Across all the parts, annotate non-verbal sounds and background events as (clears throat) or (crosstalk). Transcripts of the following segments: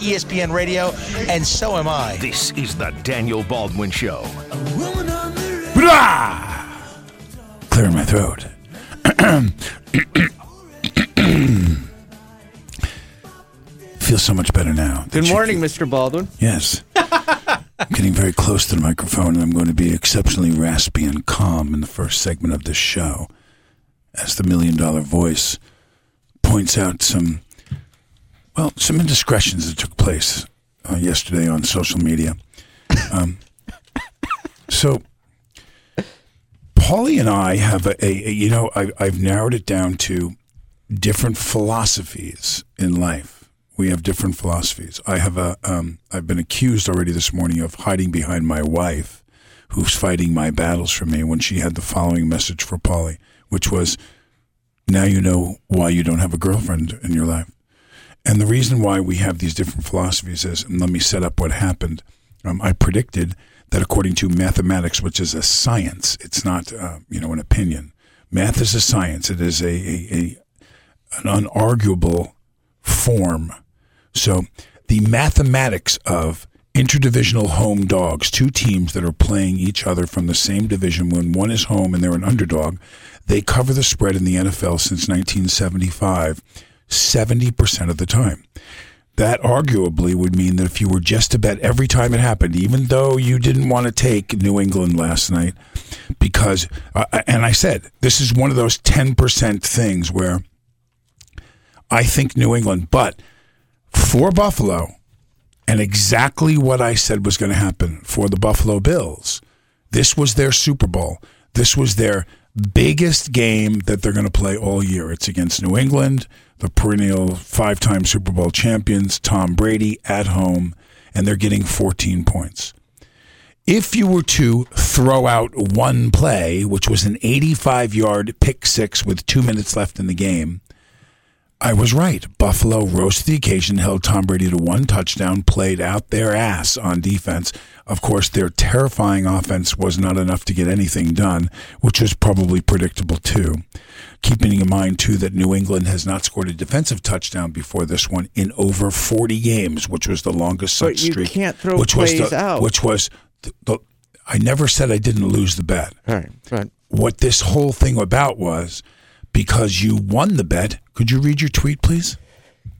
E ESPN Radio, and so am I. This is the Daniel Baldwin Show. Blah! Clearing my throat. (coughs) Feels so much better now. Good morning, Mr. Baldwin. Yes. I'm (laughs) getting very close to the microphone, and I'm going to be exceptionally raspy and calm in the first segment of this show as the million dollar voice points out some, well, some indiscretions that took place uh, yesterday on social media. Um, (coughs) so, Paulie and I have a, a, a you know, I, I've narrowed it down to different philosophies in life. We have different philosophies. I have a, um, I've been accused already this morning of hiding behind my wife, who's fighting my battles for me. When she had the following message for Paulie, which was, "Now you know why you don't have a girlfriend in your life." And the reason why we have these different philosophies is, and let me set up what happened. Um, I predicted that according to mathematics, which is a science, it's not, uh, you know, an opinion. Math is a science. It is a, a, a an unarguable form. So the mathematics of interdivisional home dogs, two teams that are playing each other from the same division when one is home and they're an underdog, they cover the spread in the NFL since 1975 70% of the time. That arguably would mean that if you were just to bet every time it happened, even though you didn't want to take New England last night, because, uh, and I said, this is one of those 10% things where I think New England, but for Buffalo, and exactly what I said was going to happen for the Buffalo Bills, this was their Super Bowl. This was their biggest game that they're going to play all year. It's against New England, the perennial five time Super Bowl champions, Tom Brady at home, and they're getting 14 points. If you were to throw out one play, which was an 85 yard pick six with two minutes left in the game, I was right. Buffalo rose to the occasion, held Tom Brady to one touchdown, played out their ass on defense. Of course, their terrifying offense was not enough to get anything done, which was probably predictable too. Keeping in mind too that New England has not scored a defensive touchdown before this one in over 40 games, which was the longest But such you streak. can't throw which was the, out. Which was the, the, I never said I didn't lose the bet All right, right. what this whole thing about was because you won the bet. Could you read your tweet, please?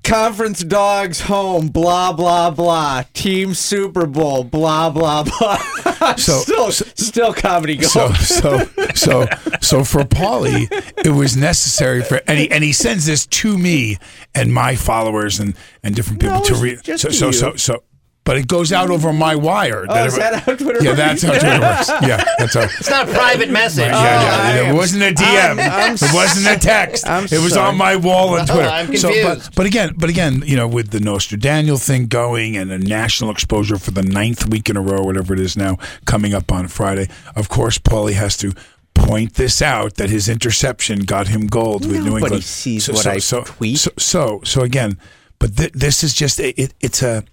Conference dogs home, blah blah blah. Team Super Bowl, blah blah blah. (laughs) So- still, so- still comedy gold. So, so, so, so for Paulie, it was necessary for, and he, and he sends this to me and my followers and, and different people No, to read. So, so, so, so, but it goes out over my wire. Oh, is that how Twitter Yeah, works? that's how Twitter works. Yeah, that's how. It's not a private message. Yeah, yeah, oh, I yeah. am- It wasn't a DM. I'm- I'm it wasn't a text. I'm it was sorry. on my wall on No, Twitter. I'm So, but, confused. but again, but again, you know, with the Nostradamus thing going and a national exposure for the ninth week in a row, whatever it is now, coming up on Friday, of course, Paulie has to point this out that his interception got him gold with New Nobody England. sees what I so, tweet. So, so, so again, but th- this is just a, it, it's a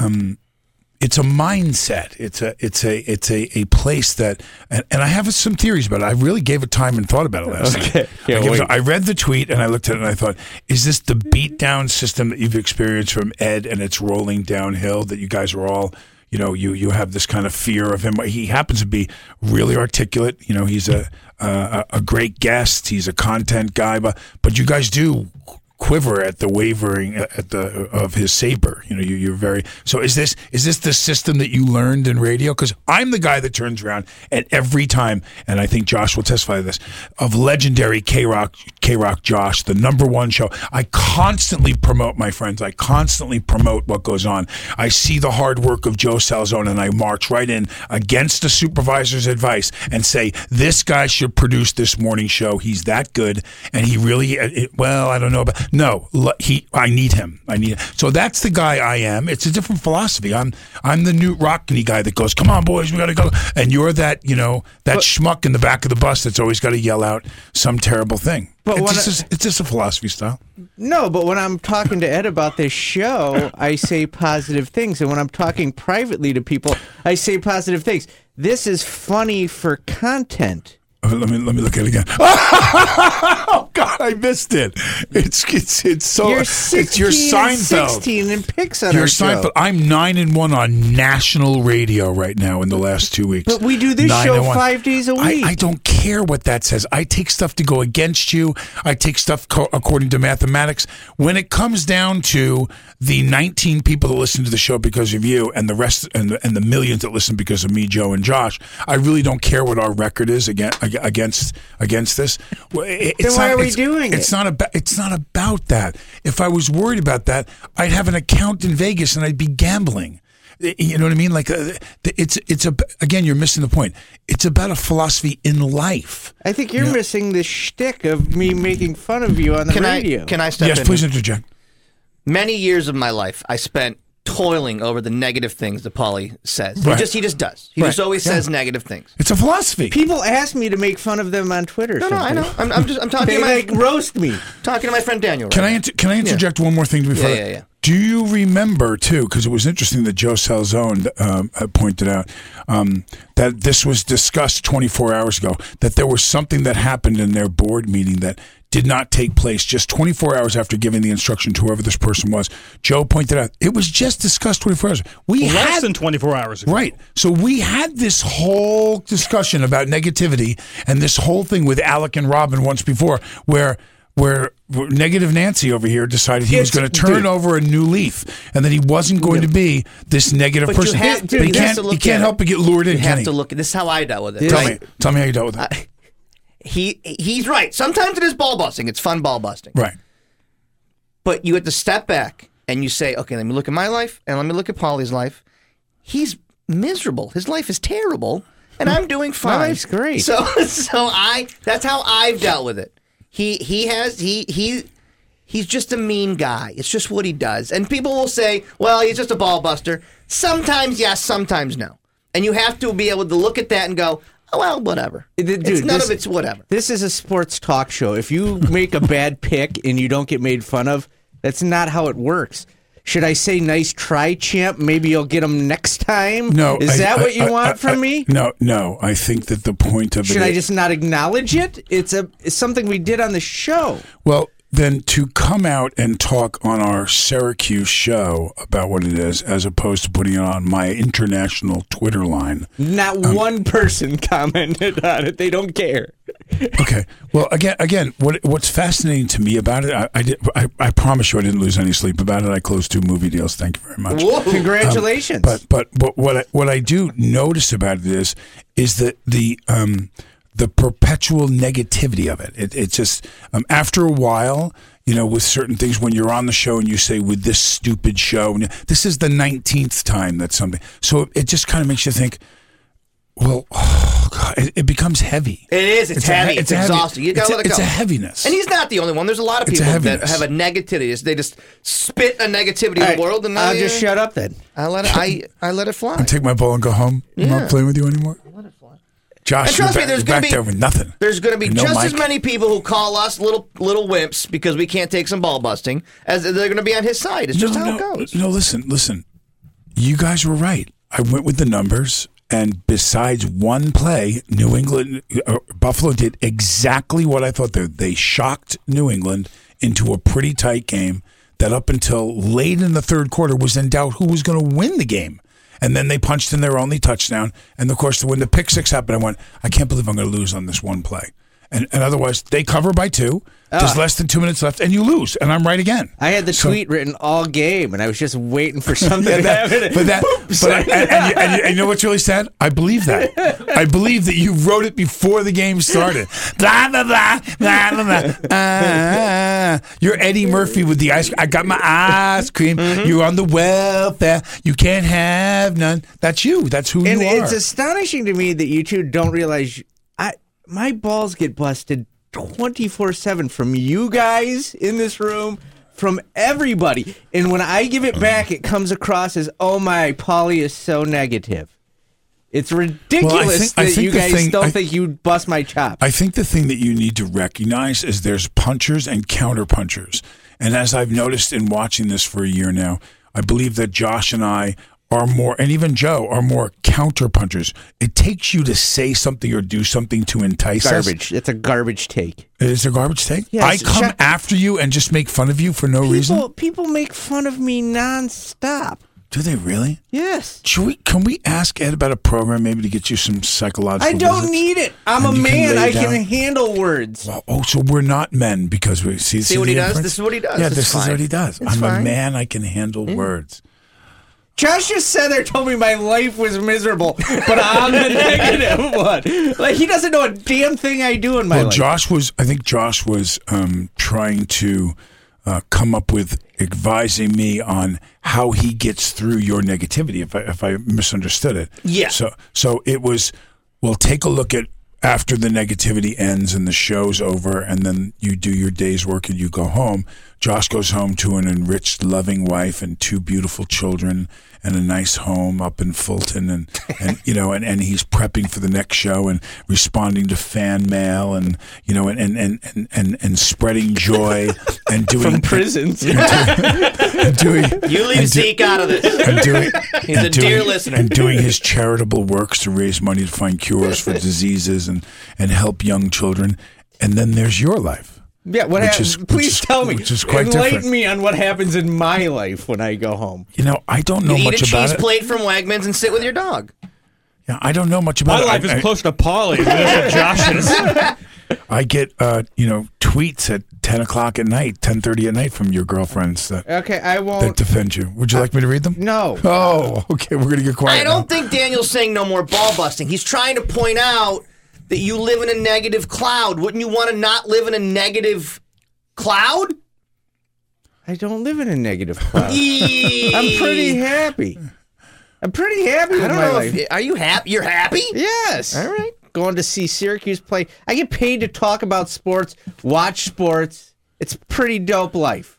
um, it's a mindset. It's a it's a it's a, a place that and, and I have some theories about it. I really gave it time and thought about it last Okay. night. I, I read the tweet and I looked at it and I thought, is this the beatdown system that you've experienced from Ed and it's rolling downhill that you guys are all you know, you you have this kind of fear of him. He happens to be really articulate. You know, he's a a, a great guest. He's a content guy, but but you guys do quiver at the wavering uh, at the of his saber. You know, you, you're very. So is this is this the system that you learned in radio? Because I'm the guy that turns around at every time, and I think Josh will testify to this of legendary K Rock K Rock Josh, the number one show. I constantly promote my friends. I constantly promote what goes on. I see the hard work of Joe Salzone, and I march right in against the supervisor's advice and say this guy should produce this morning show. He's that good, and he really. Uh, it, well, I don't know about No, he. I need him. I need. So that's the guy I am. It's a different philosophy. I'm. I'm the Knute Rockne guy that goes, "Come on, boys, we gotta go." And you're that, you know, that schmuck in the back of the bus that's always got to yell out some terrible thing. But it's just, I- it's just a philosophy style. No, but when I'm talking to Ed about this show, I say positive things. And when I'm talking privately to people, I say positive things. This is funny for content. Let me let me look at it again. (laughs) oh God, I missed it. It's it's it's so You're it's 16 your and Seinfeld. 16 and picks on Your show. Seinfeld. I'm nine and one on national radio right now in the last two weeks. But we do this Nine show five days a week. I don't care what that says. I take stuff to go against you. I take stuff co- according to mathematics. When it comes down to the 19 people that listen to the show because of you, and the rest, and the, and the millions that listen because of me, Joe, and Josh, I really don't care what our record is against against against this. Well, it- Then it's why not- are we it's- doing It's it? not about. It's not about that. If I was worried about that, I'd have an account in Vegas and I'd be gambling. You know what I mean? Like uh, it's it's a again. You're missing the point. It's about a philosophy in life. I think you're missing the shtick of me making fun of you on the Can radio. I can I step yes, in? please here? interject. Many years of my life, I spent toiling over the negative things that Paulie says. Right. He just he just does. He Right. just always Yeah. says negative things. It's a philosophy. People ask me to make fun of them on Twitter. No, no, I know. I'm, I'm just I'm talking They to my like roast me. talking to my friend Daniel. Can right I inter- can I interject one more thing before? Yeah, yeah, yeah. Do you remember too? Because it was interesting that Joe Salzone um, uh, pointed out um, that this was discussed 24 hours ago. That there was something that happened in their board meeting that did not take place just 24 hours after giving the instruction to whoever this person was. Joe pointed out it was just discussed 24 hours. We Less had than 24 hours ago. Right. So we had this whole discussion about negativity and this whole thing with Alec and Robin once before where where where negative Nancy over here decided he was going to turn dude. over a new leaf and that he wasn't going to be this negative But you person. have- but dude, he you can't he can't help it. but get lured in, You have he? to look. This is how I dealt with it. Tell right? me. Tell me how you dealt with it. He he's right. Sometimes it is ball busting. It's fun ball busting. right. But you have to step back and you say, okay, let me look at my life and let me look at Paulie's life. He's miserable. His life is terrible, and I'm doing fine. life's great. So, (laughs) so I that's how I've dealt with it. He he has he he. He's just a mean guy. It's just what he does. And people will say, well, he's just a ball buster. Sometimes yes, sometimes no. And you have to be able to look at that and go, well, whatever. Dude, it's none this- of it's whatever. This is a sports talk show. If you make a bad (laughs) pick and you don't get made fun of, that's not how it works. Should I say nice try, champ? Maybe you'll get them next time? No. Is I- that I- what you I- want I- from I- me? No, no. I think that the point of it Should it I is- just not acknowledge it? It's a it's something we did on the show. Well, then to come out and talk on our Syracuse show about what it is, as opposed to putting it on my international Twitter line. Not one person commented on it. They don't care. Okay. Well, again, again, what what's fascinating to me about it, I I, did, I I promise you, I didn't lose any sleep about it. I closed two movie deals. Thank you very much. Congratulations. But but but what I, what I do notice about it is is that the um the perpetual negativity of it. It it just um, after a while, you know, with certain things when you're on the show and you say with this stupid show, and this is the nineteenth time that something. So it just kind of makes you think. Well, oh God, it, it becomes heavy. It is. It's, a he- heavy. It's, a heavy- exhausting. You gotta a- let it go. It's a heaviness. And he's not the only one. There's a lot of people that have a negativity. They just spit a negativity All in the world, and I'll I, just shut up then. I let it. I I let it fly. I take my ball and go home. I'm not playing with you anymore. Josh, And you're trust me, there's gonna be there with nothing. There's going to be no just as many people who call us little little wimps because we can't take some ball busting as they're going to be on his side. It's just no, how no, it goes. No, listen, listen. You guys were right. I went with the numbers, and besides one play, New England, uh, Buffalo did exactly what I thought they They shocked New England into a pretty tight game that up until late in the third quarter was in doubt who was going to win the game. And then they punched in their only touchdown. And of course, when the pick six happened, I went, I can't believe I'm going to lose on this one play. And, and otherwise, they cover by two. There's Ah. less than two minutes left, and you lose. And I'm right again. I had the So- tweet written all game, and I was just waiting for (laughs) something to happen. but that, but and, and, you, and, you, and you know what's really sad? I believe that. (laughs) I believe that you wrote it before the game started. Blah blah blah blah blah. blah. (laughs) Ah, you're Eddie Murphy with the ice. I got my ice cream. Mm-hmm. You're on the welfare. You can't have none. That's you. That's who you are. And it's astonishing to me that you two don't realize I my balls get busted 24 7 from you guys in this room, from everybody. And when I give it back, it comes across as, oh my, Polly is so negative. It's ridiculous think- I that think you guys thing- don't I- think you'd bust my chops. I think the thing that you need to recognize is there's punchers and counter punchers. And as I've noticed in watching this for a year now, I believe that Josh and I are more, and even Joe are more counter punchers. It takes you to say something or do something to entice us. garbage. It's a garbage take. Is it a garbage take? Yes, I come shut- after you and just make fun of you for no reason. People, people make fun of me nonstop. Do they really? Yes. Should we, can we ask Ed about a program maybe to get you some psychological? I don't visits? need it. I'm And a can man. lay I can handle words. Oh, so we're not men because we see. See what he the does? This is what he does. Yeah, It's this is what he does. It's I'm a man. I can handle mm-hmm. words. Josh just sat there told me my life was miserable, but I'm the (laughs) negative one. Like he doesn't know a damn thing I do in my life. well, life. Josh was. I think Josh was um, trying to uh, come up with advising me on how he gets through your negativity. If I if I misunderstood it. Yeah. So so it was. Well, take a look at after the negativity ends and the show's over, and then you do your day's work and you go home. Josh goes home to an enriched, loving wife and two beautiful children and a nice home up in Fulton, and, (laughs) and you know, and, and he's prepping for the next show and responding to fan mail and you know, and and and and, and, and spreading joy and (laughs) doing From prisons. (laughs) and doing You leave and do- Zeke out of this. and doing, He's and a doing- dear listener. and doing his charitable works to raise money to find cures for diseases and and help young children. And then there's your life. Yeah, what which happens? is- which Please is- tell me. which is quite Enlighten different. me on what happens in my life when I go home. You know, I don't know You eat a cheese plate from Wegmans and sit with your dog. Yeah, I don't know much about My it. My life I, is I- close to Polly. That's what Josh's. (laughs) I get uh, you know tweets at ten o'clock at night, ten thirty at night from your girlfriends that, Okay, I won't. defend you. Would you like me to read them? no. Oh, okay. We're gonna get quiet. I don't think Daniel's saying no more ball busting. He's trying to point out that you live in a negative cloud. Wouldn't you want to not live in a negative cloud? I don't live in a negative cloud. (laughs) (laughs) I'm pretty happy. I'm pretty happy I don't know. If, are you happy? You're happy? Yes. All right. Going to see Syracuse play. I get paid to talk about sports, watch sports. It's pretty dope life.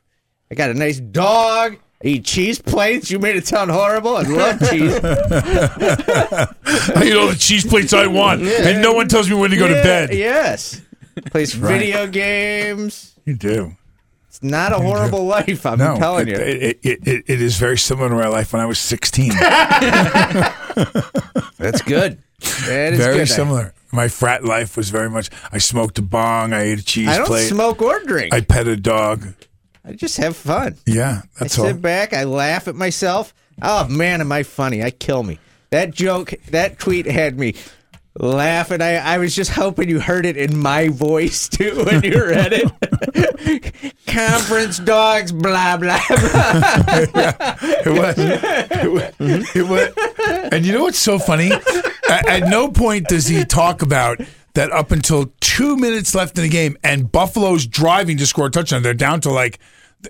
I got a nice dog. Eat cheese plates. You made it sound horrible. I love (laughs) cheese. I eat all the cheese plates I want, and no one tells me when to go to bed. Yes. Plays Right. video games. You do. It's not a horrible life. I'm No, telling it, you. It, it, it, it is very similar to my life when I was 16. (laughs) That's good. That is very good. similar. My frat life was very much. I smoked a bong. I ate a cheese I don't plate. smoke or drink. I, pet a dog. Just have fun. Yeah, I that's sit all. back. I laugh at myself. Oh man, am I funny? I kill me. That joke, that tweet had me laughing. I, I was just hoping you heard it in my voice too when you read it. (laughs) Conference dogs, blah blah blah. (laughs) It was. It was. It was. And you know what's so funny? At, at no point does he talk about that up until two minutes left in the game, and Buffalo's driving to score a touchdown. They're down to like.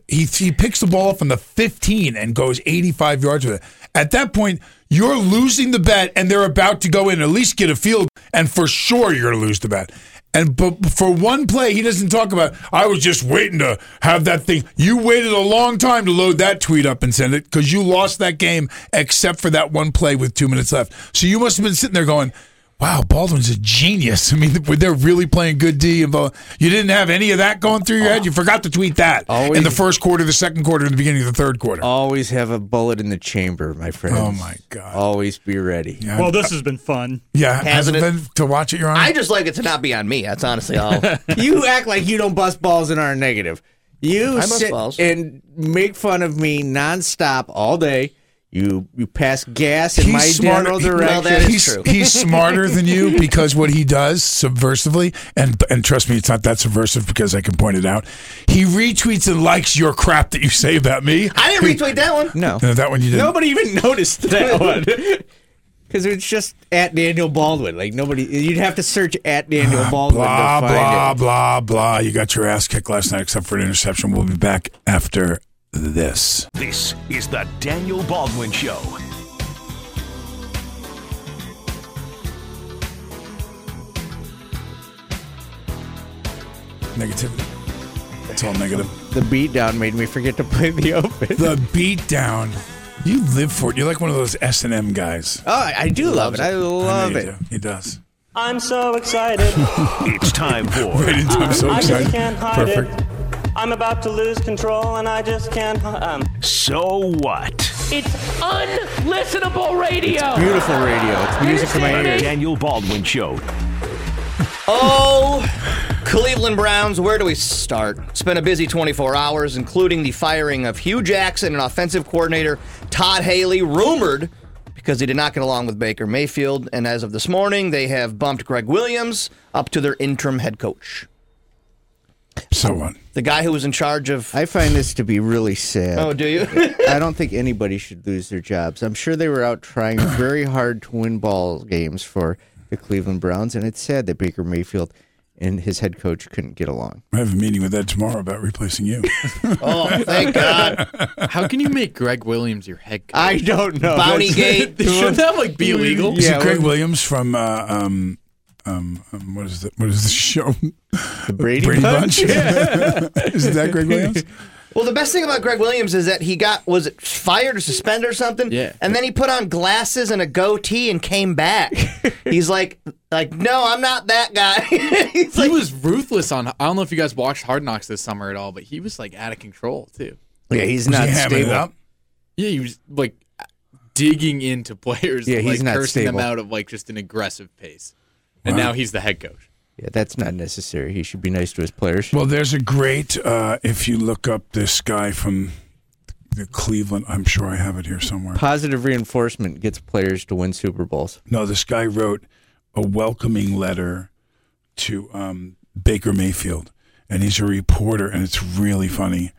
He, he picks the ball up from the 15 and goes 85 yards with it. At that point, you're losing the bet, and they're about to go in at least get a field, and for sure you're to lose the bet. And but for one play, he doesn't talk about. I was just waiting to have that thing. You waited a long time to load that tweet up and send it because you lost that game, except for that one play with two minutes left. So you must have been sitting there going, "Wow, Baldwin's a genius." (laughs) I mean, they're really playing good D. And uh, you didn't have any of that going through your head. Oh. You forgot to tweet that Always- in the first quarter, the second quarter, and the beginning of the third quarter. Always have a bullet in the chamber, my friend. Oh, my God. Always be ready. Yeah, Well, this has been fun. yeah, hasn't Hasn't it? been to watch it. Your Honor. I just like it to not be on me. That's honestly all. (laughs) you act like you don't bust balls and are negative. You bust sit balls. and make fun of me nonstop all day. You you pass gas in He's my smarter- general he- direction. well, that is he's, true. he's smarter than you (laughs) because what he does subversively, and and trust me, it's not that subversive because I can point it out. He retweets and likes your crap that you say about me. I didn't retweet that one. no, No, that one you didn't. nobody even (laughs) noticed that (laughs) one because it's just at Daniel Baldwin. Like nobody, you'd have to search at Daniel ah, Baldwin blah to find blah it. blah blah. You got your ass kicked last night, except for an interception. We'll be back after this. This is the Daniel Baldwin Show. Negativity. It's all negative. The beatdown made me forget to play the open. The beatdown. You live for it. You're like one of those S and M guys. Oh, I do love it. I I love you it. do. He does. I'm so excited. (laughs) It's time (laughs) for Right into I'm so I excited. just can't hide Perfect. It. I'm about to lose control, and I just can't. Um, So What? It's unlistenable radio. It's Beautiful radio. It's music to my The ears. Daniel Baldwin Show. Oh, Cleveland Browns, where do we start? It's been a busy 24 hours, including the firing of Hue Jackson and offensive coordinator Todd Haley, rumored because he did not get along with Baker Mayfield. And as of this morning, they have bumped Gregg Williams up to their interim head coach. So what? The guy who was in charge of. I find this to be really sad. Oh, do you? (laughs) I don't think anybody should lose their jobs. I'm sure they were out trying (coughs) very hard to win ball games for the Cleveland Browns, and it's sad that Baker Mayfield and his head coach couldn't get along. I have a meeting with Ed tomorrow about replacing you. (laughs) oh, thank (laughs) God. How can you make Gregg Williams your head coach? I don't know. Bounty That's- Gate. Shouldn't that like be illegal? Is it Gregg Williams from uh, um, um, um, what is the what is the show? The Brady, Brady Bunch? Bunch. (laughs) is that Gregg Williams? Well, the best thing about Gregg Williams is that he got was it fired or suspended or something. Yeah. And then he put on glasses and a goatee and came back. (laughs) He's like, like, no, I'm not that guy. (laughs) He's He like, was ruthless on. I don't know if you guys watched Hard Knocks this summer at all, but he was like out of control too. Yeah, he's Was not he hamming it stable. up? Yeah, he was like digging into players, Yeah, he's like not cursing them stable. out of like just an aggressive pace. And Wow. now he's the head coach. Yeah, that's not necessary. He should be nice to his players. Well, there's a great. Uh, if you look up this guy from the Cleveland, I'm sure I have it here somewhere. Positive reinforcement gets players to win Super Bowls. No, this guy wrote a welcoming letter to um, Baker Mayfield, and he's a reporter, and it's really funny.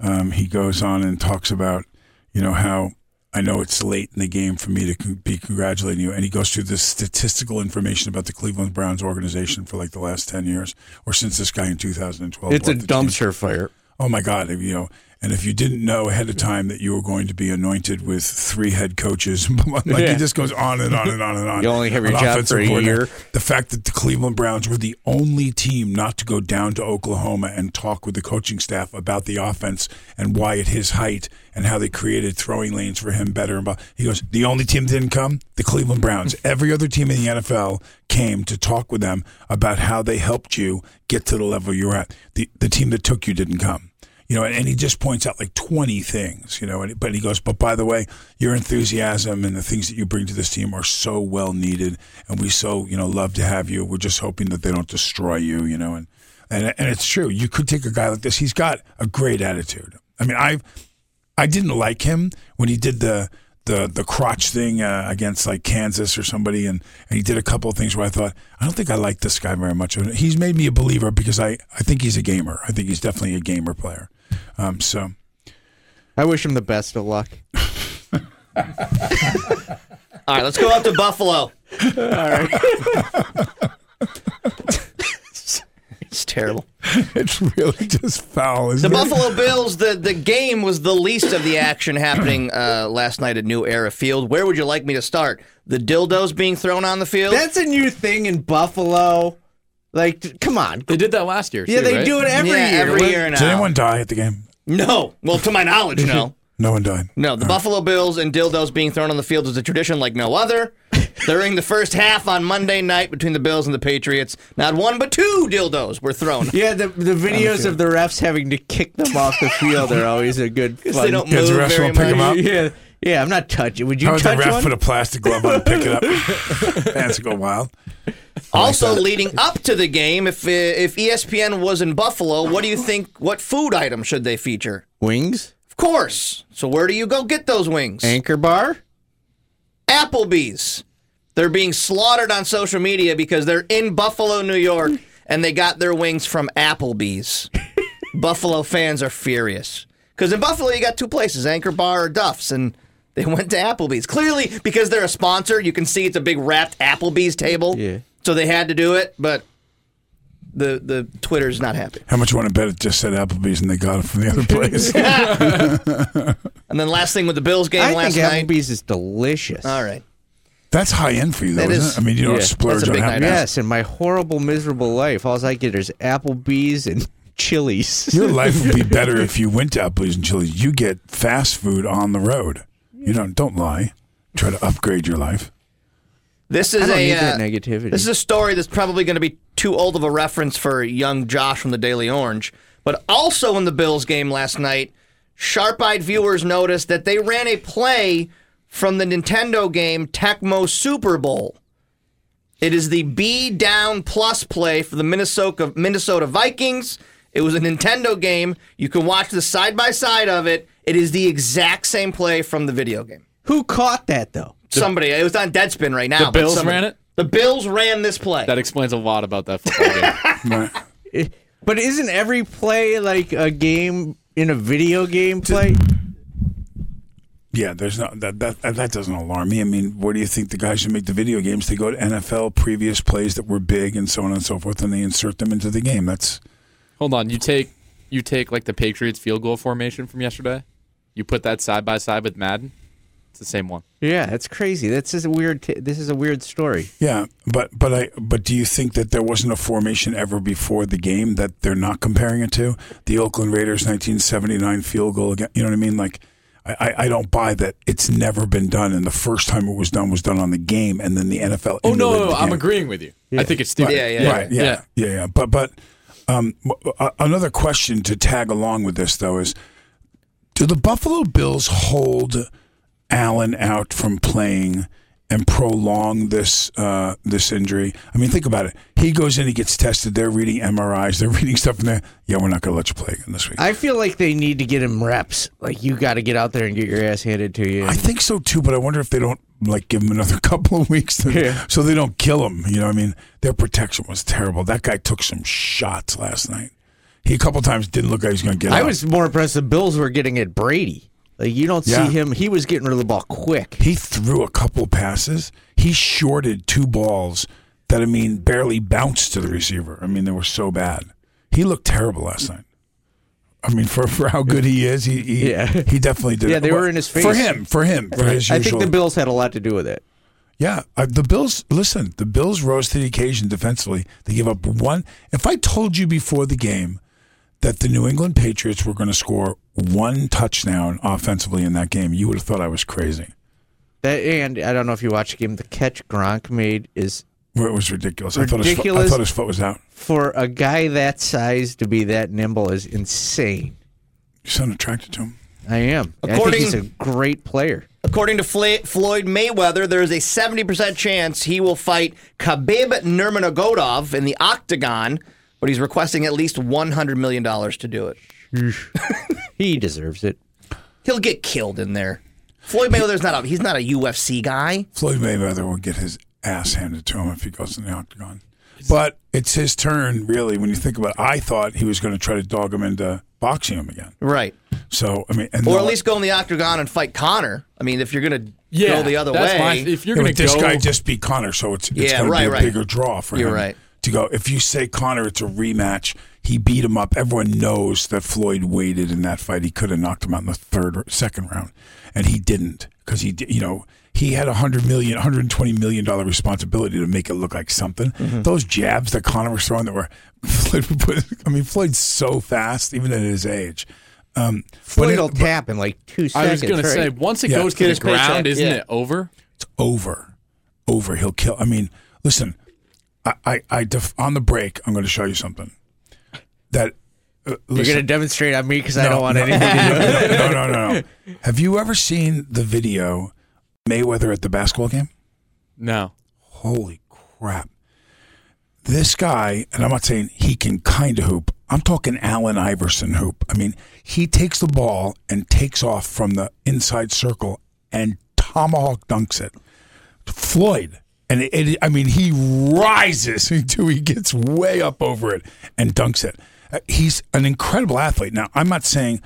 Um, he goes on and talks about, you know, how I know it's late in the game for me to be congratulating you, and he goes through this statistical information about the Cleveland Browns organization for like the last ten years, or since this guy in 2012. It's a bought the team. dumpster fire. Oh my God! You know, and if you didn't know ahead of time that you were going to be anointed with three head coaches, (laughs) like Yeah. he just goes on and on and on and on. You only have your An job for a year. The fact that the Cleveland Browns were the only team not to go down to Oklahoma and talk with the coaching staff about the offense and why at his height and how they created throwing lanes for him better. and. He goes, the only team that didn't come, the Cleveland Browns. (laughs) Every other team in the NFL came to talk with them about how they helped you get to the level you're at. The the team that took you didn't come. You know, and he just points out like 20 things, you know, and, but he goes, but by the way, your enthusiasm and the things that you bring to this team are so well needed. And we so, you know, love to have you. We're just hoping that they don't destroy you, you know, and, and, and it's true. You could take a guy like this. He's got a great attitude. I mean, I, I didn't like him when he did the, the, the crotch thing uh, against like Kansas or somebody, and, and he did a couple of things where I thought I don't think I like this guy very much. He's made me a believer because I, I think he's a gamer. I think he's definitely a gamer player. Um, so I wish him the best of luck. (laughs) all right, let's go up to Buffalo. All right. (laughs) It's terrible. it's really just foul. The Isn't it? Buffalo Bills, the, the game was the least of the action happening uh, last night at New Era Field. Where would you like me to start? The dildos being thrown on the field? That's a new thing in Buffalo. Like, come on. They did that last year. Yeah, too, they right? do it every Yeah, year. every When- year now. Did anyone die at the game? No. Well, to my knowledge, no. (laughs) No one died. No, the Buffalo Bills and dildos being thrown on the field is a tradition like no other. During the first half on Monday night between the Bills and the Patriots, not one but two dildos were thrown. Yeah, the the videos of the refs having to kick them off the field are always a good (laughs) fun. they don't Because the move refs very won't pick 'em much. up? Yeah, yeah. I'm not touching. Would you How would the touch ref one? put a plastic glove on and pick it up? (laughs) Pants go wild. Also, leading up to the game, if uh, if ESPN was in Buffalo, what do you think? What food item should they feature? Wings, Of course. So where do you go get those wings? anchor bar. Applebee's. They're being slaughtered on social media because they're in Buffalo, New York, and they got their wings from Applebee's. (laughs) Buffalo fans are furious. Because in Buffalo, you got two places, Anchor Bar or Duff's, and they (laughs) went to Applebee's. Clearly, because they're a sponsor, you can see it's a big wrapped Applebee's table. Yeah. So they had to do it, but the the Twitter's not happy. How much you want to bet it just said Applebee's and they got it from the other (laughs) place? And then last thing with the Bills game I last think night. Applebee's is delicious. All right. That's high end for you, though, That isn't is- it? I mean, you don't yeah, splurge that's a on big happy night out. Yes, in my horrible, miserable life, all I get is Applebee's and (laughs) Chili's. Your (laughs) life would be better if you went to Applebee's and Chili's. You get fast food on the road. You don't don't lie. Try to upgrade your life. This is I don't a need that uh, negativity. This is a story that's probably going to be too old of a reference for young Josh from the Daily Orange. But also in the Bills game last night, sharp-eyed viewers noticed that they ran a play from the Nintendo game Tecmo Super Bowl. It is the B down plus play for the Minnesota Minnesota Vikings. It was a Nintendo game. You can watch the side by side of it. It is the exact same play from the video game. Who caught that though? Somebody. It was on Deadspin right now. The Bills somebody- ran it? The Bills ran this play. That explains a lot about that football game. (laughs) But isn't every play like a game in a video game play? Yeah, there's not that that that doesn't alarm me. I mean, what do you think the guys who make the video games? They go to NFL previous plays that were big and so on and so forth, and they insert them into the game. That's Hold on, you take you take like the Patriots field goal formation from yesterday. You put that side by side with Madden. It's the same one. Yeah, that's crazy. That's just a weird. T- this is a weird story. yeah, but but I but do you think that there wasn't a formation ever before the game that they're not comparing it to the Oakland Raiders 1979 field goal again? You know what I mean? Like. I, I- I don't buy that it's never been done, and the first time it was done was done on the game, and then the NFL. Oh no, emulated no, I'm agreeing with you. I think it's stupid. Right, yeah, yeah, yeah, But but um, uh, another question to tag along with this though is, do the Buffalo Bills hold Allen out from playing and prolong this uh, this injury? I mean, think about it. He goes in, he gets tested. They're reading MRIs. They're (laughs) reading stuff in there. Yeah, we're not going to let you play again this week. I feel like they need to get him reps. Like you got to get out there and get your ass handed to you. I think so too, but I wonder if they don't like give him another (laughs) couple of weeks to, Yeah. so they don't kill him. You know, what I mean, their protection was terrible. That guy took some shots last night. He a couple times didn't look like he was going to get. I up. was more impressed. The Bills were getting at Brady. Like you don't Yeah. see him. He was getting rid of the ball quick. He threw a couple passes. He shorted two balls that I mean barely bounced to the receiver. I mean they were so bad. He looked terrible last night. I mean for, for how good he is, he he, Yeah. he definitely did. Yeah, they were in his face for him. For him, for his I usual. think the Bills had a lot to do with it. Yeah, uh, the Bills. Listen, the Bills rose to the occasion defensively. They gave up one. If I told you before the game that the New England Patriots were going to score one touchdown offensively in that game, you would have thought I was crazy. That and I don't know if you watched the game. The catch Gronk made is It was ridiculous. I thought his foot, I thought his foot was out. for a guy that size to be that nimble is insane. You sound attracted to him. I am. I think According- he's a great player. According to Fla- Floyd Mayweather, there is a 70% chance he will fight Khabib Nurmagomedov in the octagon, but he's requesting at least $100 million to do it. (laughs) He deserves it. He'll get killed in there. Floyd Mayweather's not a he's not a UFC guy. Floyd Mayweather will get his ass handed to him if he goes in the octagon. But it's his turn, really, when you think about it. I thought he was going to try to dog him into boxing him again. Right. So, I mean, and Or at least go in the octagon and fight Conor. I mean, if you're going to Yeah, go the other that's way. my- if you're Yeah, gonna but this go, guy just beat Conor, so it's, it's Yeah, going to right, be a right. bigger draw for You're him right. To go. If you say Conor, it's a rematch. He beat him up. Everyone knows that Floyd waited in that fight. He could have knocked him out in the third or second round, and he didn't because he, you know, he had a hundred million, hundred twenty million dollar responsibility to make it look like something. Mm-hmm. Those jabs that Conor was throwing that were (laughs) Floyd would put. I mean, Floyd's so fast, even at his age. Um, but Floyd it- will tap in like two seconds. I was going to say, once it Yeah. goes Get to the his paycheck, ground, isn't yeah. it over? it's over, over. He'll kill. I mean, listen, I, I, I def, on the break, I'm going to show you something that. Uh, You're going to demonstrate on me because I No, don't want no, anything to do with no, no, no, no. Have you ever seen the video Mayweather at the basketball game? No. Holy crap! This guy, and I'm not saying he can kind of hoop. I'm talking Allen Iverson hoop. I mean, he takes the ball and takes off from the inside circle and tomahawk dunks it. Floyd, and it, it, I mean, he rises (laughs) until he gets way up over it and dunks it. Uh, He's an incredible athlete. Now, I'm not saying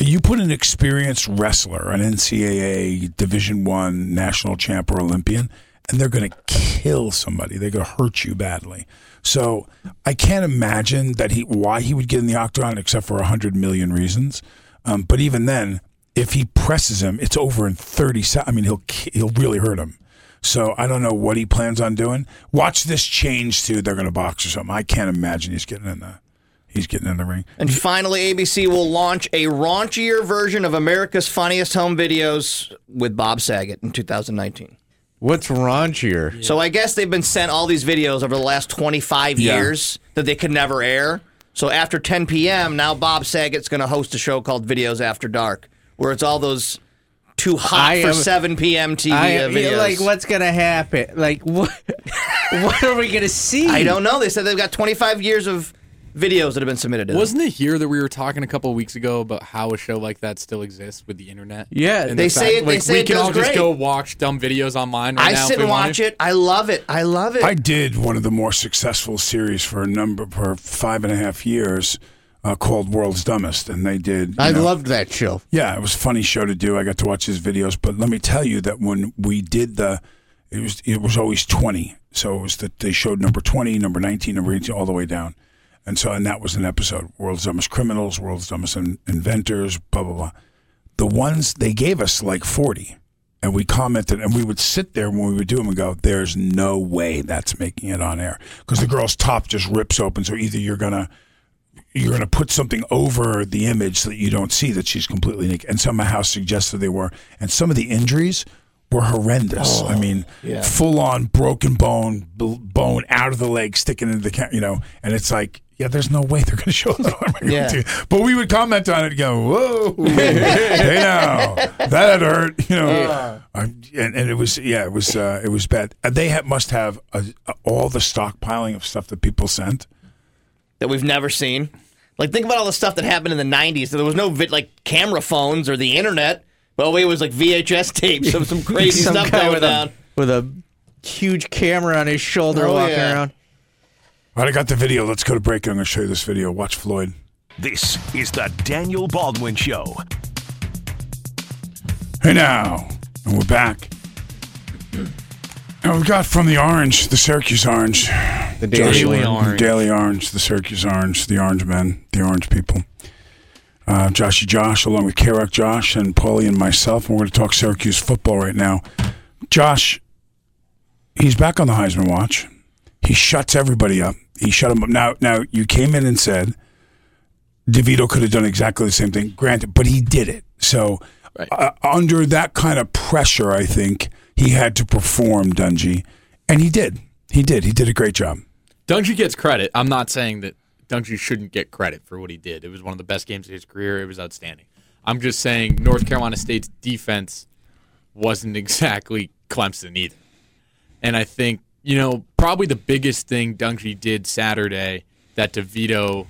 you put an experienced wrestler, an NCAA Division One national champ or Olympian, and they're going to kill somebody. They're going to hurt you badly. So I can't imagine that he why he would get in the octagon, except for a hundred million reasons. Um, but even then, if he presses him, it's over in thirty seconds. I mean, he'll he'll really hurt him. So I don't know what he plans on doing. Watch this change to they're going to box or something. I can't imagine he's getting in the he's getting in the ring. And finally, ABC will launch a raunchier version of America's Funniest Home Videos with Bob Saget in 2019. What's raunchier? So I guess they've been sent all these videos over the last 25 Yeah. years that they could never air. So after 10 p.m., now Bob Saget's going to host a show called Videos After Dark, where it's all those too hot I for am- 7 p.m. TV I, videos. like, what's gonna happen? Like, what? (laughs) what are we gonna see? I don't know. They said they've got 25 years of videos that have been submitted to them. Wasn't it here that we were talking a couple of weeks ago about how a show like that still exists with the internet? Yeah, And they the say fact- it- they like, say we it can does all just go watch dumb videos online right I now. sit if we and wanted. watch it. I love it. I love it. I did one of the more successful series for a number for five and a half years uh, called World's Dumbest, and they did. I know- loved that show. Yeah, it was a funny show to do. I got to watch his videos, but let me tell you that when we did the, it was it was always twenty. So it was that they showed number twenty, number nineteen, number eighteen, all the way down, and so and that was an episode: World's Dumbest Criminals, World's Dumbest in- Inventors, blah blah blah. The ones they gave us like forty, and we commented, and we would sit there when we would do them and go, "There's no way that's making it on air," because the girl's top just rips open. So either you're gonna you're going to put something over the image so that you don't see that she's completely naked. And somehow suggested they were. And some of the injuries were horrendous. I mean, yeah. full on broken bone, b- bone out of the leg, sticking into the, ca- you know, and it's like, yeah, there's no way they're going (laughs) to show that on Yeah. (laughs) But we would comment on it and go, whoa, (laughs) hey now, that hurt, you know. Um, and, and it was, yeah, it was, uh, it was bad. Uh, They ha- must have uh all the stockpiling of stuff that people sent. That we've never seen. Like, think about all the stuff that happened in the 90s. There was no vid- like camera phones or the internet. But it was like VHS tapes of some (laughs) crazy Some stuff going with a- with a huge camera on his shoulder Oh, walking yeah. around. All right, I got the video. Let's go to break. I'm going to show you this video. Watch Floyd. This is the Daniel Baldwin Show. Hey now, and we're back. And we've got from the Orange, the Syracuse Orange, The Daily the Orange. The Daily Orange, the Syracuse Orange, the Orange Men, the Orange people. Uh, Joshy Josh, along with K Josh and Paulie and myself, and we're going to talk Syracuse football right now. Josh, he's back on the Heisman watch. He shuts everybody up. He shut him up. Now, now you came in and said DeVito could have done exactly the same thing. Granted, but he did it. So Right. uh, under that kind of pressure, I think he had to perform Dungey, and he did. He did. He did a great job. Dungey gets credit. I'm not saying that Dungey shouldn't get credit for what he did. It was one of the best games of his career. It was outstanding. I'm just saying North Carolina State's defense wasn't (laughs) exactly Clemson either. And I think, you know, probably the biggest thing Dungey did Saturday that DeVito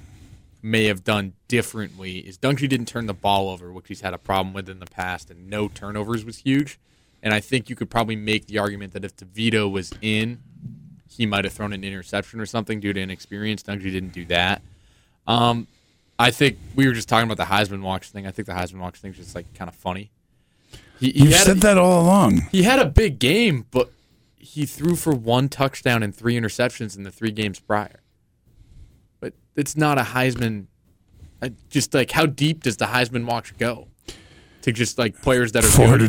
may have done differently is Dungey didn't turn the ball over, which he's had a problem with in the past, and no turnovers was huge. And I think you could probably make the argument that if DeVito was in, he might have thrown an interception or something due to inexperience. Dungey didn't do that. Um, I think we were just talking about the Heisman Watch thing. I think the Heisman Watch thing is just like kind of funny. He, he You've said a, that all along. He had a big game, but he threw for one touchdown and three interceptions in the three games prior. But it's not a Heisman. I just like how deep does the Heisman Watch go? To just like players that are Four good?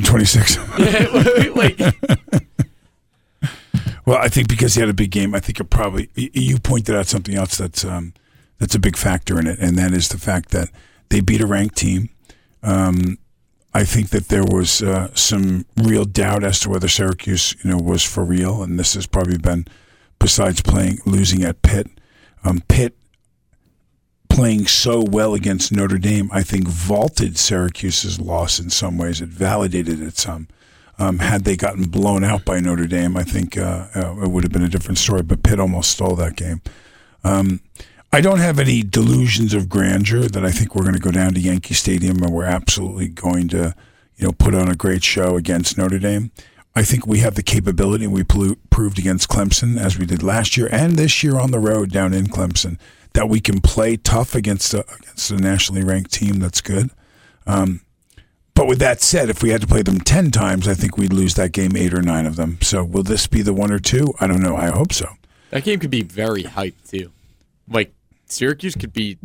(laughs) like (laughs) Well, I think because he had a big game, I think it probably you pointed out something else that's um, that's a big factor in it, and that is the fact that they beat a ranked team. Um, I think that there was uh, some real doubt as to whether Syracuse, you know, was for real, and this has probably been besides playing losing at Pitt. Um, Pitt playing so well against Notre Dame, I think vaulted Syracuse's loss in some ways. It validated it some. Um, had they gotten blown out by Notre Dame, I think uh, uh, it would have been a different story. But Pitt almost stole that game. Um, I don't have any delusions of grandeur that I think we're going to go down to Yankee Stadium and we're absolutely going to, you know, put on a great show against Notre Dame. I think we have the capability, and we proved against Clemson as we did last year and this year on the road down in Clemson that we can play tough against a, against a nationally ranked team that's good. Um, but with that said, if we had to play them 10 times, I think we'd lose that game eight or nine of them. So will this be the one or two? I don't know. I hope so. that game could be very hyped too. Like Syracuse could be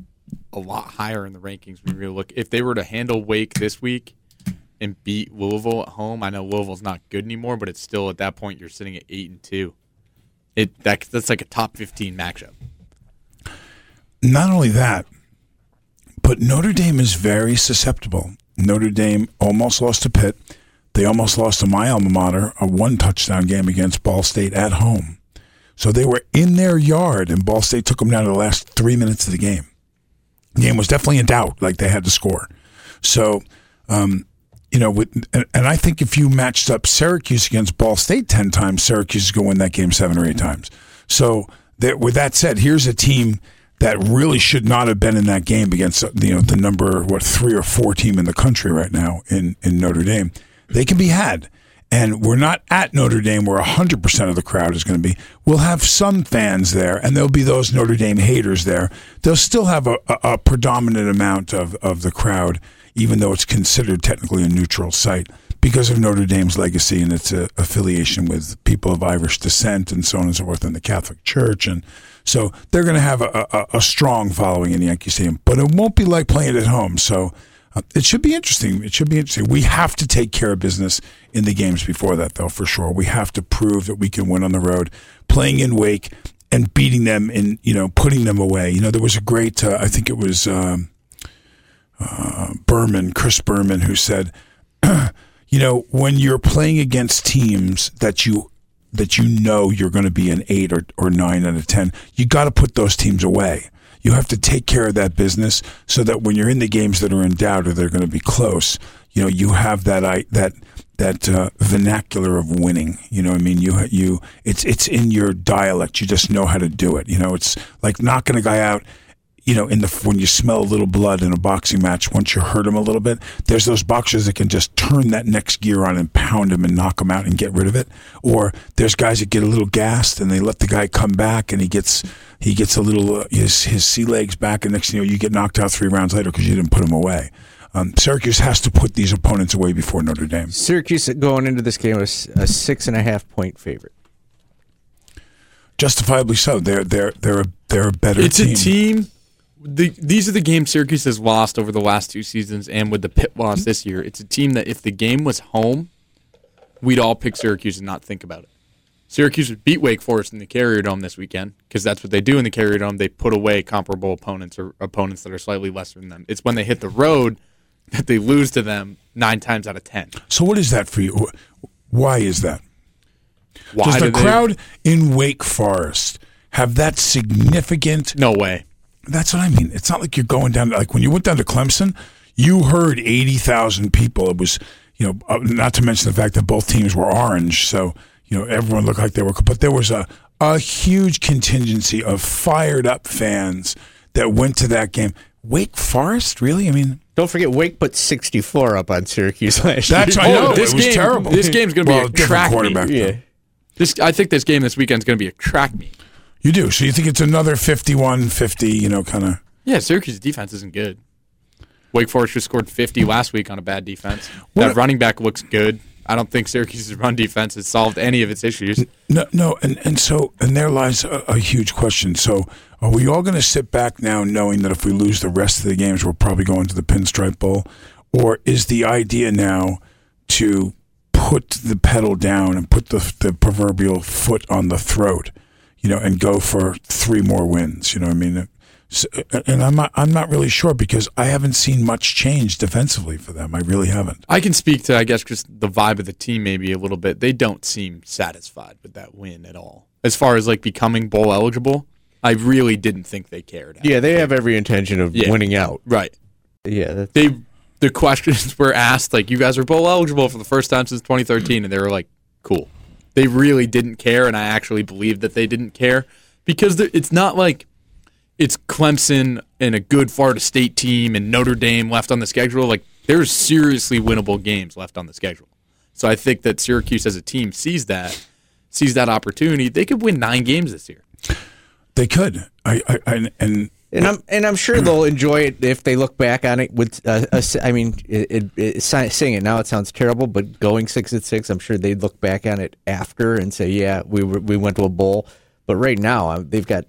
a lot higher in the rankings when you look. If they were to handle Wake this week, and beat Louisville at home. I know Louisville's not good anymore, but it's still at that point you're sitting at eight and two. It that that's like a top fifteen matchup. Not only that, but Notre Dame is very susceptible. Notre Dame almost lost to Pitt. They almost lost to my alma mater, a one touchdown game against Ball State at home. So they were in their yard, and Ball State took them down to the last three minutes of the game. The game was definitely in doubt, like they had to score. So, um, you know, with, and, and I think if you matched up Syracuse against Ball State 10 times, Syracuse is going to win that game seven or eight times. So, that, with that said, here's a team that really should not have been in that game against you know the number what three or four team in the country right now in in Notre Dame. They can be had. And we're not at Notre Dame where 100% of the crowd is going to be. We'll have some fans there, and there'll be those Notre Dame haters there. They'll still have a, a, a predominant amount of, of the crowd, even though it's considered technically a neutral site because of Notre Dame's legacy and its uh, affiliation with people of Irish descent and so on and so forth in the Catholic Church. And so they're going to have a, a, a, strong following in the Yankee Stadium, but it won't be like playing at home. So uh, it should be interesting. It should be interesting. We have to take care of business in the games before that, though, for sure. We have to prove that we can win on the road, playing in Wake and beating them and you know putting them away. You know, there was a great, uh, I think it was um, uh, Berman, Chris Berman, who said, (clears throat) you know, when you're playing against teams that you that you know you're going to be an eight or, or nine out of ten, you got to put those teams away. You have to take care of that business so that when you're in the games that are in doubt or they're going to be close, you know, you have that I that that uh, vernacular of winning. You know, I mean, you you it's it's in your dialect. You just know how to do it. You know, it's like knocking a guy out you know, in the when you smell a little blood in a boxing match, once you hurt him a little bit, there's those boxers that can just turn that next gear on and pound him and knock him out and get rid of it. Or there's guys that get a little gassed and they let the guy come back and he gets he gets a little uh, his his sea legs back, and next thing you know, you get knocked out three rounds later because you didn't put him away. Um, Syracuse has to put these opponents away before Notre Dame. Syracuse going into this game was a six and a half point favorite. Justifiably so. They're they're they're a, they're a better. It's team. a team the, these are the games Syracuse has lost over the last two seasons, and with the Pitt loss this year, it's a team that if the game was home, we'd all pick Syracuse and not think about it. Syracuse would beat Wake Forest in the Carrier Dome this weekend because that's what they do in the Carrier Dome. They put away comparable opponents or opponents that are slightly lesser than them. It's when they hit the road (laughs) that they lose to them nine times out of ten. So what is that for you? Why is that? Why Does the do they- crowd in Wake Forest have that significant? No way. That's what I mean. It's not like you're going down. Like when you went down to Clemson, you heard eighty thousand people. It was, you know, uh, not to mention the fact that both teams were orange, so you know everyone looked like they were. But there was a a huge contingency of fired up fans that went to that game. Wake Forest, really? I mean, Don't forget, Wake put 64 up on Syracuse (laughs) last That's year. I know this it was game, terrible. This game's going to Well, be a track quarterback. meet. though. Yeah. This, I think this game this weekend is going to be a track meet. You do. So you think it's another 51-50, you know, kind of. Yeah, Syracuse defense isn't good. Wake Forest just scored 50 last week on a bad defense. What- that running back looks good. I don't think Syracuse's run defense has solved any of its issues. No, no, and, and so and there lies a, a huge question. So, are we all going to sit back now, knowing that if we lose the rest of the games, we're probably going to the Pinstripe Bowl, or is the idea now to put the pedal down and put the the proverbial foot on the throat, you know, and go for three more wins? You know, what I mean. So, and I'm not, I'm not really sure because I haven't seen much change defensively for them. I really haven't. I can speak to, I guess, just the vibe of the team maybe a little bit. They don't seem satisfied with that win at all. As far as like becoming bowl eligible, I really didn't think they cared. Yeah, they have every intention of Yeah. winning out. Right. Yeah, that's, They the questions (laughs) were asked like, "You guys are bowl eligible for the first time since 2013," and they were like, "Cool." They really didn't care, and I actually believe that they didn't care because it's not like it's Clemson and a good Florida State team and Notre Dame left on the schedule. Like there's seriously winnable games left on the schedule. So I think that Syracuse as a team sees that, sees that opportunity. They could win nine games this year. They could. I, I, I and and I'm and I'm sure they'll enjoy it if they look back on it with. Uh, a I mean, it, it, it, saying it now it sounds terrible, but going six at six, I'm sure they'd look back on it after and say, "Yeah, we were, we went to a bowl." But right now, uh, they've got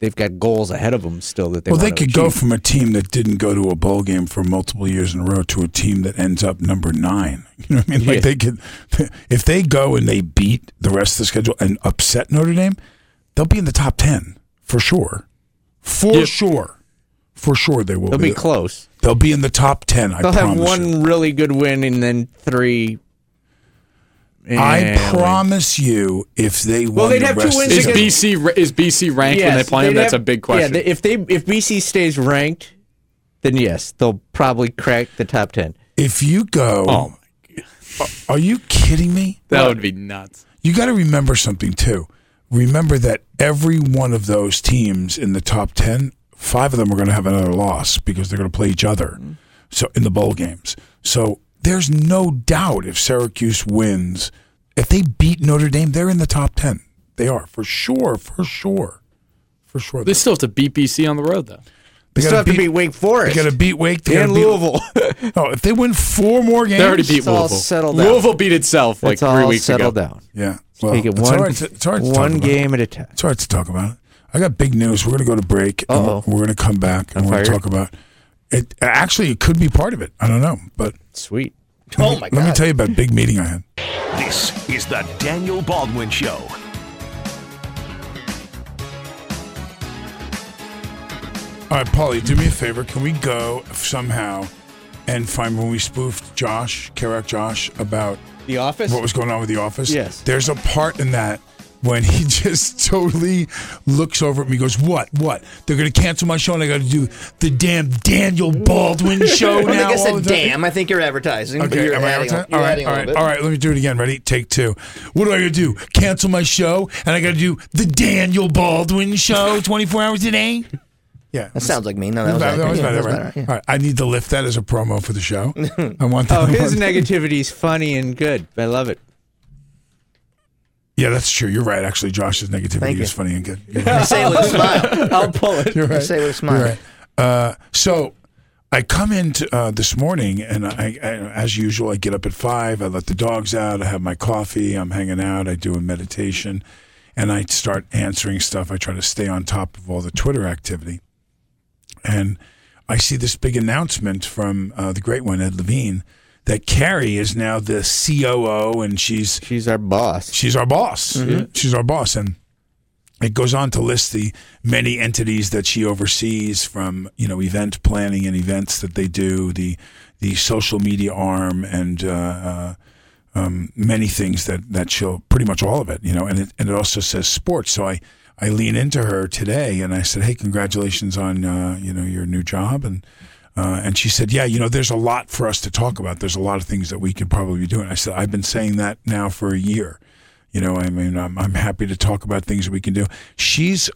they've got goals ahead of them still that they. well, they could go from a team that didn't go to a bowl game for multiple years in a row to a team that ends up number nine. (laughs) You know what I mean? Like Yeah. they could, (laughs) if they go and they beat the rest of the schedule and upset Notre Dame, they'll be in the top ten for sure, for Yep. sure, for sure they will. They'll be close. They'll be in the top ten. I promise. They'll have one you. really good win and then three. I eh, promise you, if they Well, won they'd the have two rest of wins Is against- BC ra- is BC ranked when they play them? they'd That's a big question. Yeah, if they if BC stays ranked, then yes, they'll probably crack the top ten. If you go, Oh are- are you kidding me? that would be nuts. You got to remember something too. Remember that every one of those teams in the top 10, five of them are going to have another loss because they're going to play each other. Mm. So in the bowl games. So there's no doubt if Syracuse wins, if they beat Notre Dame, they're in the top 10. They are for sure, for sure. For sure. They still have to beat BC on the road though. They still gotta to beat Wake Forest. They got to beat Wake. They and gotta beat, Louisville. No, (laughs) oh, if they win four more games, They already beat It's all settled down. Louisville beat itself like it's three weeks settled ago. down. Yeah. Well, Take it it's one, all right to- it's all right to talk one about. game at a time. It's all right to talk about it. I got big news. We're going to go to break. and Uh-oh. We're going to come back and On we're going to talk about it. Actually, it could be part of it. I don't know. But Sweet. Oh my god! let me tell you about a big meeting I had. This is the Daniel Baldwin Show. All right, Paulie, do me a favor. Can we go somehow and find when we spoofed Josh, Kerouac Josh, about The Office. what was going on with The Office? Yes. There's a part in that when he (laughs) just totally looks over at me, goes, "What? What? They're going to cancel my show, and I got to do the damn Daniel Baldwin (laughs) show I don't now." think I all said the time?" damn. I think you're advertising. but Okay, you're am I adding, you're all right, adding a all little right, bit. all right. Let me do it again. Ready? Take two. What do I got to do? Cancel my show, and I got to do the Daniel Baldwin show 24 hours a day. Yeah, That sounds like me. No, that was, that, accurate. was Yeah, better, that was right? yeah. All right, I need to lift that as a promo for the show. I want that. Oh, his negativity is funny and good. I love it. Yeah, that's true. You're right. Actually, Josh's negativity is funny and good. (laughs) You're I right. say it with a smile. I'll pull it. You're I right. say it with a smile. You're right. Uh, so I come in to, uh, this morning, and I, I, as usual, I get up at five. I let the dogs out. I have my coffee. I'm hanging out. I do a meditation, and I start answering stuff. I try to stay on top of all the Twitter activity, and I see this big announcement from uh, the great one, Ed Levine, that Carrie is now the COO, and she's She's our boss. she's our boss. She's our boss, and it goes on to list the many entities that she oversees, from you know event planning and events that they do, the the social media arm, and uh, uh, um, many things that that she'll pretty much all of it, you know, and it and it also says sports. So I I lean into her today, and I said, hey, congratulations on uh, you know your new job, and. Uh, and she said, "Yeah, you know, there's a lot for us to talk about. There's a lot of things that we could probably be doing." I said, "I've been saying that now for a year. You know, I mean, I'm, I'm happy to talk about things we can do." She's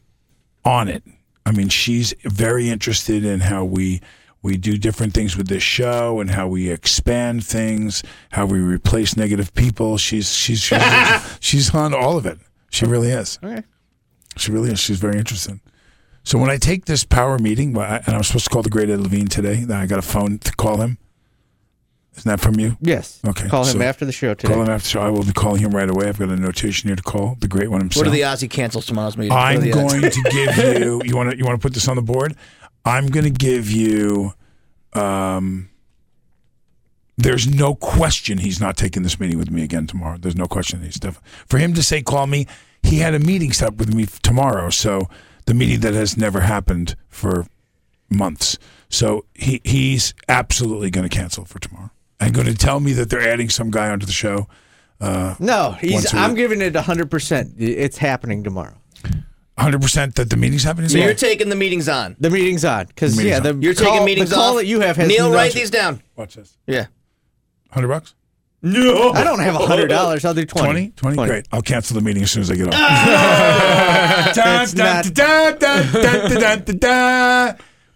on it. I mean, she's very interested in how we we do different things with this show and how we expand things, how we replace negative people. She's she's she's, she's on all of it. She really is. Okay. She really is. She's very interested. So when I take this power meeting, and I'm supposed to call the great Ed Levine today, then I got a phone to call him. Isn't that from you? Yes. Okay, Call him so- after the show today. Call him after the show. I will be calling him right away. I've got a notation here to call the great one himself. What are the odds he cancels tomorrow's meeting? I'm going to give (laughs) you. You want to you want to put this on the board? I'm going to give you. Um, there's no question he's not taking this meeting with me again tomorrow. There's no question he's def- for him to say call me. He had a meeting set up with me tomorrow, so the meeting that has never happened for months. So he he's absolutely going to cancel for tomorrow and going to tell me that they're adding some guy onto the show. Uh, No, Once he's. a I'm week. giving it 100. percent It's happening tomorrow. 100 percent that the meeting's happening. So you're taking the meetings on. The meeting's on because yeah, the. You're call, taking meetings the call off. that you have has Neil, write these down. Watch this. Yeah. 100 bucks. No. I don't have hundred dollars. I'll do 20. 20? 20? Great. I'll cancel the meeting as soon as I get off.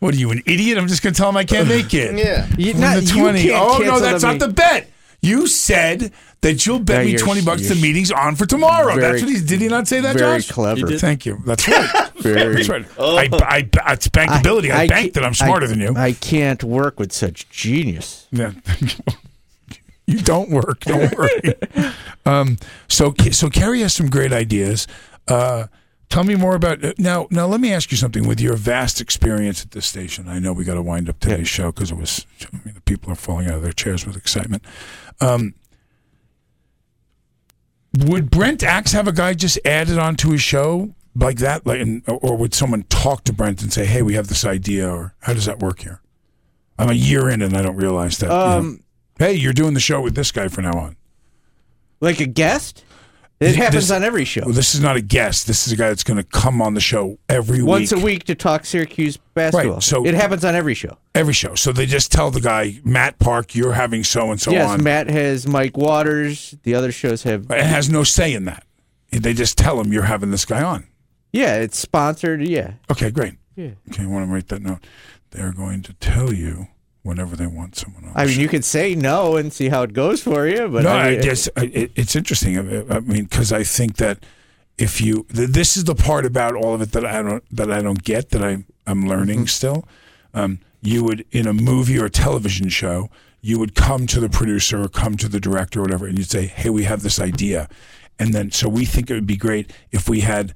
What are you, an idiot? I'm just going to tell him I can't make it. (laughs) Yeah. You- not- the you 20. can't oh, no, that's the not the bet. You said that you'll bet Yeah, me 20 bucks the meeting's on for tomorrow. very- that's what he did. he not say that, very Josh? clever. He. Thank you. That's right. (laughs) Very- That's right. (laughs) I, I, it's bankability. I, banked that I'm smarter I- than you. I can't work with such genius. Yeah. (laughs) you don't work. Don't worry. um, so, so Carrie has some great ideas. Uh, Tell me more about uh, now. Now, let me ask you something. With your vast experience at this station, I know we got to wind up today's show because it was. I mean, the people are falling out of their chairs with excitement. Um, would Brent Axe have a guy just added onto his show like that, like, and, or would someone talk to Brent and say, "Hey, we have this idea," or how does that work here? I'm a year in and I don't realize that. you know. Hey, you're doing the show with this guy from now on. Like a guest? It This- happens on every show. Well, this is not a guest. This is a guy that's going to come on the show every Once week. a week to talk Syracuse basketball. Right, so- it happens on every show. Every show. So they just tell the guy, Matt Park, you're having so and so yes, on. Matt has Mike Waters. The other shows have. It has no say in that. They just tell him you're having this guy on. Yeah, it's sponsored. Yeah. Okay, great. Yeah. Okay, I want to write that note. They're going to tell you whenever they want someone on. I mean, you could say no and see how it goes for you, but no, I I mean, I, it, it's interesting. I, mean, because I think that if you th- this is the part about all of it that I don't that I don't get that I I'm learning still. Um, you would in a movie or a television show, you would come to the producer or come to the director or whatever, and you'd say, "Hey, we have this idea," and then so we think it would be great if we had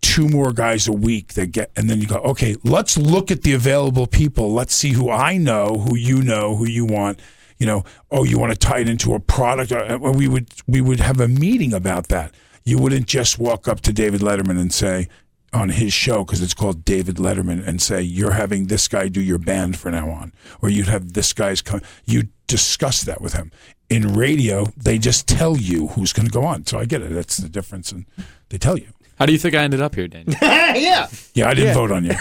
two more guys a week that get and then you go okay let's look at the available people. Let's see who i know who you know who you want. You know oh you want to tie it into a product? Uh, we would we would have a meeting about that. You wouldn't just walk up to david letterman and say on his show because it's called david letterman and say you're having this guy do your band for now on or you'd have this guy's come you discuss that with him. In radio they just tell you who's going to go on. So i get it. That's the difference and they tell you How do you think I ended up here, Daniel? (laughs) yeah. yeah, I didn't Yeah. vote on you. (laughs)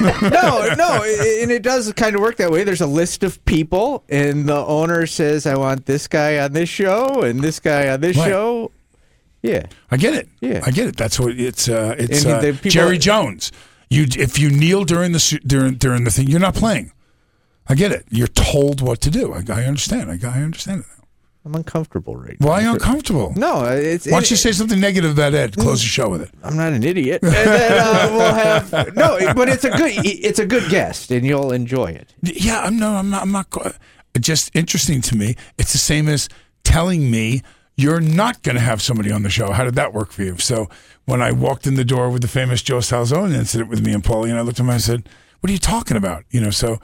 no, no, i- and it does kind of work that way. There's a list of people, and the owner says, "I want this guy on this show and this guy on this Right. show." Yeah, I get it. Yeah. I get it. That's what it's. Uh, it's And uh, the people- Jerry Jones. You if you kneel during the su- during during the thing, you're not playing. I get it. You're told what to do. I, I understand. I, I understand it. I'm uncomfortable right now. Why uncomfortable? No, it's. Why don't you say something negative about Ed? Close the show with it. I'm not an idiot. (laughs) And then uh, we'll have no, but it's a good. It's a good guest, and you'll enjoy it. Yeah, I'm no, I'm not. I'm not. qu- just interesting to me. It's the same as telling me you're not going to have somebody on the show. How did that work for you? So when I walked in the door with the famous Joe Salzone incident with me and Paulie, and I looked at him, I said, "What are you talking about?" You know, so.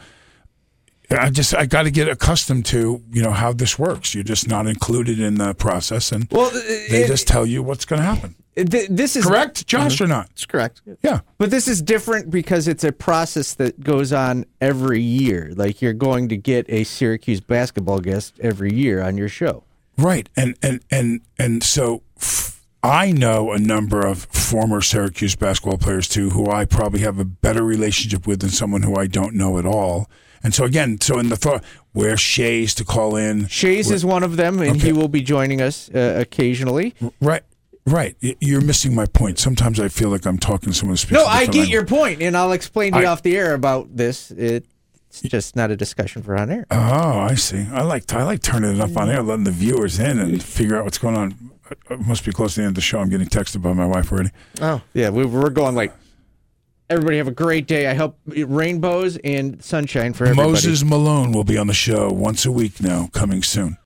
I just I got to get accustomed to you know how this works. You're just not included in the process, and Well, they it- just tell you what's going to happen. Th- This is Correct, Josh, mm-hmm. or not? It's correct. Yeah. But this is different because it's a process that goes on every year. Like you're going to get a Syracuse basketball guest every year on your show. Right, and and and and so f- I know a number of former Syracuse basketball players too, who I probably have a better relationship with than someone who I don't know at all. And so again, so in the thought, where Shays to call in, Shays is one of them, and he will be joining us uh, occasionally. right, right. You're missing my point. Sometimes I feel like I'm talking to someone. No, I get language. your point, and I'll explain to you I- off the air about this. It's just not a discussion for on air. Oh, I see. I like I like turning it up on air, letting the viewers in and figure out what's going on. It must be close to the end of the show. I'm getting texted by my wife already. Oh, yeah, we, we're going like. Everybody have a great day. I hope rainbows and sunshine for everybody. Moses Malone will be on the show once a week now, coming soon.